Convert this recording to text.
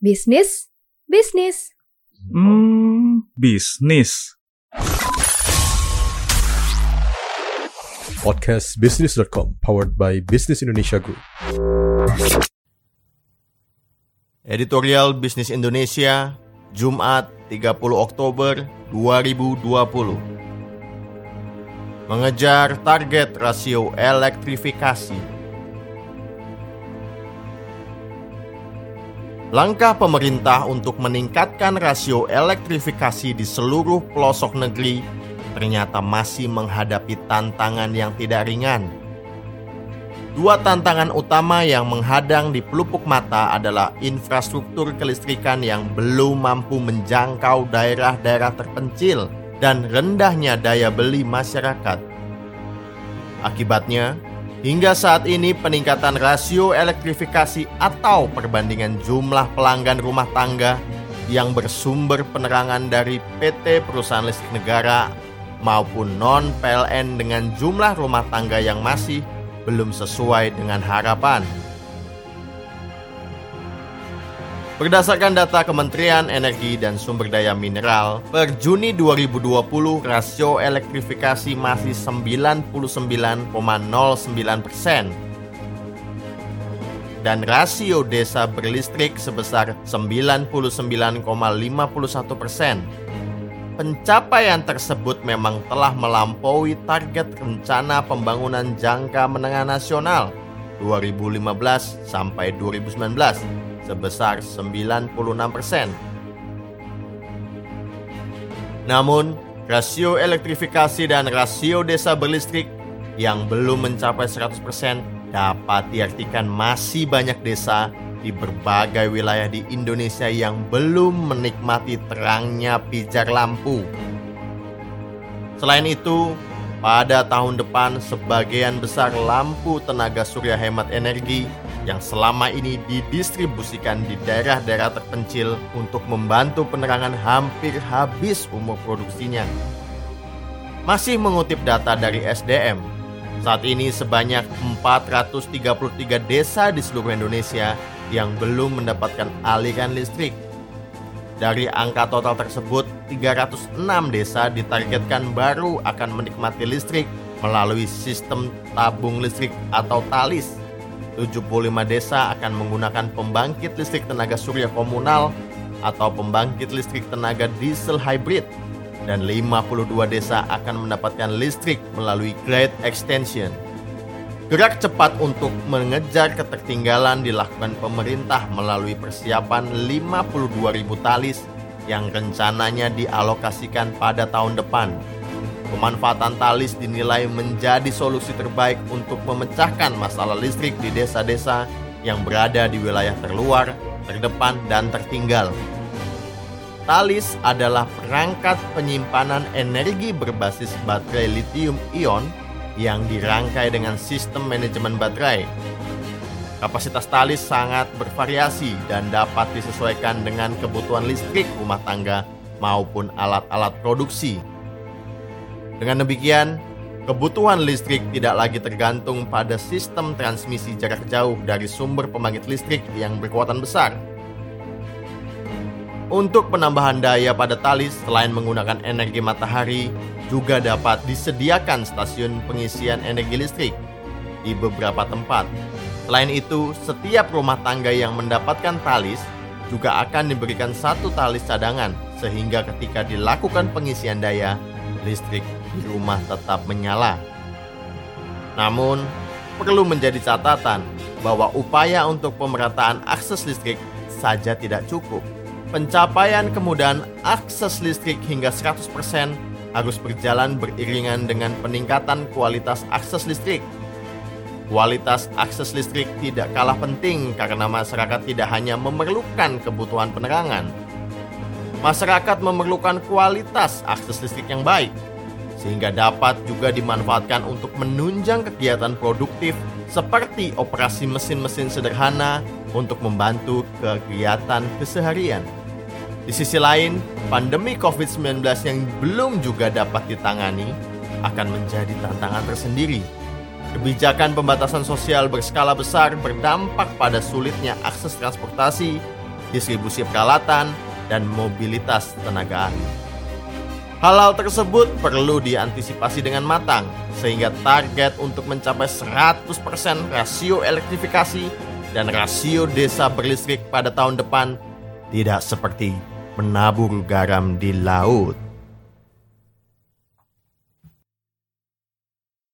Bisnis, bisnis. Hmm, bisnis. Podcast Business.com powered by Business Indonesia Group. Editorial Bisnis Indonesia, Jumat 30 Oktober 2020. Mengejar target rasio elektrifikasi. Langkah pemerintah untuk meningkatkan rasio elektrifikasi di seluruh pelosok negeri ternyata masih menghadapi tantangan yang tidak ringan. Dua tantangan utama yang menghadang di pelupuk mata adalah infrastruktur kelistrikan yang belum mampu menjangkau daerah-daerah terpencil dan rendahnya daya beli masyarakat. Akibatnya, hingga saat ini peningkatan rasio elektrifikasi atau perbandingan jumlah pelanggan rumah tangga yang bersumber penerangan dari PT Perusahaan Listrik Negara maupun non-PLN dengan jumlah rumah tangga yang masih belum sesuai dengan harapan. Berdasarkan data Kementerian Energi dan Sumber Daya Mineral, per Juni 2020 rasio elektrifikasi masih 99,09 persen dan rasio desa berlistrik sebesar 99,51 persen. Pencapaian tersebut memang telah melampaui target rencana pembangunan jangka menengah nasional 2015 sampai 2019 sebesar 96 persen. Namun, rasio elektrifikasi dan rasio desa berlistrik yang belum mencapai 100 persen dapat diartikan masih banyak desa di berbagai wilayah di Indonesia yang belum menikmati terangnya pijar lampu. Selain itu, pada tahun depan sebagian besar lampu tenaga surya hemat energi yang selama ini didistribusikan di daerah-daerah terpencil untuk membantu penerangan hampir habis umur produksinya. Masih mengutip data dari SDM, saat ini sebanyak 433 desa di seluruh Indonesia yang belum mendapatkan aliran listrik. Dari angka total tersebut, 306 desa ditargetkan baru akan menikmati listrik melalui sistem tabung listrik atau TALIS 75 desa akan menggunakan pembangkit listrik tenaga surya komunal atau pembangkit listrik tenaga diesel hybrid dan 52 desa akan mendapatkan listrik melalui grid extension. Gerak cepat untuk mengejar ketertinggalan dilakukan pemerintah melalui persiapan 52.000 talis yang rencananya dialokasikan pada tahun depan. Pemanfaatan talis dinilai menjadi solusi terbaik untuk memecahkan masalah listrik di desa-desa yang berada di wilayah terluar, terdepan, dan tertinggal. Talis adalah perangkat penyimpanan energi berbasis baterai lithium ion yang dirangkai dengan sistem manajemen baterai. Kapasitas talis sangat bervariasi dan dapat disesuaikan dengan kebutuhan listrik rumah tangga maupun alat-alat produksi. Dengan demikian, kebutuhan listrik tidak lagi tergantung pada sistem transmisi jarak jauh dari sumber pembangkit listrik yang berkekuatan besar. Untuk penambahan daya pada talis, selain menggunakan energi matahari, juga dapat disediakan stasiun pengisian energi listrik di beberapa tempat. Selain itu, setiap rumah tangga yang mendapatkan talis juga akan diberikan satu talis cadangan, sehingga ketika dilakukan pengisian daya, listrik di rumah tetap menyala. Namun, perlu menjadi catatan bahwa upaya untuk pemerataan akses listrik saja tidak cukup. Pencapaian kemudahan akses listrik hingga 100% harus berjalan beriringan dengan peningkatan kualitas akses listrik. Kualitas akses listrik tidak kalah penting karena masyarakat tidak hanya memerlukan kebutuhan penerangan. Masyarakat memerlukan kualitas akses listrik yang baik, sehingga dapat juga dimanfaatkan untuk menunjang kegiatan produktif seperti operasi mesin-mesin sederhana untuk membantu kegiatan keseharian. Di sisi lain, pandemi COVID-19 yang belum juga dapat ditangani akan menjadi tantangan tersendiri. Kebijakan pembatasan sosial berskala besar berdampak pada sulitnya akses transportasi, distribusi peralatan, dan mobilitas tenaga ahli. Hal-hal tersebut perlu diantisipasi dengan matang, sehingga target untuk mencapai 100% rasio elektrifikasi dan rasio desa berlistrik pada tahun depan tidak seperti menabur garam di laut.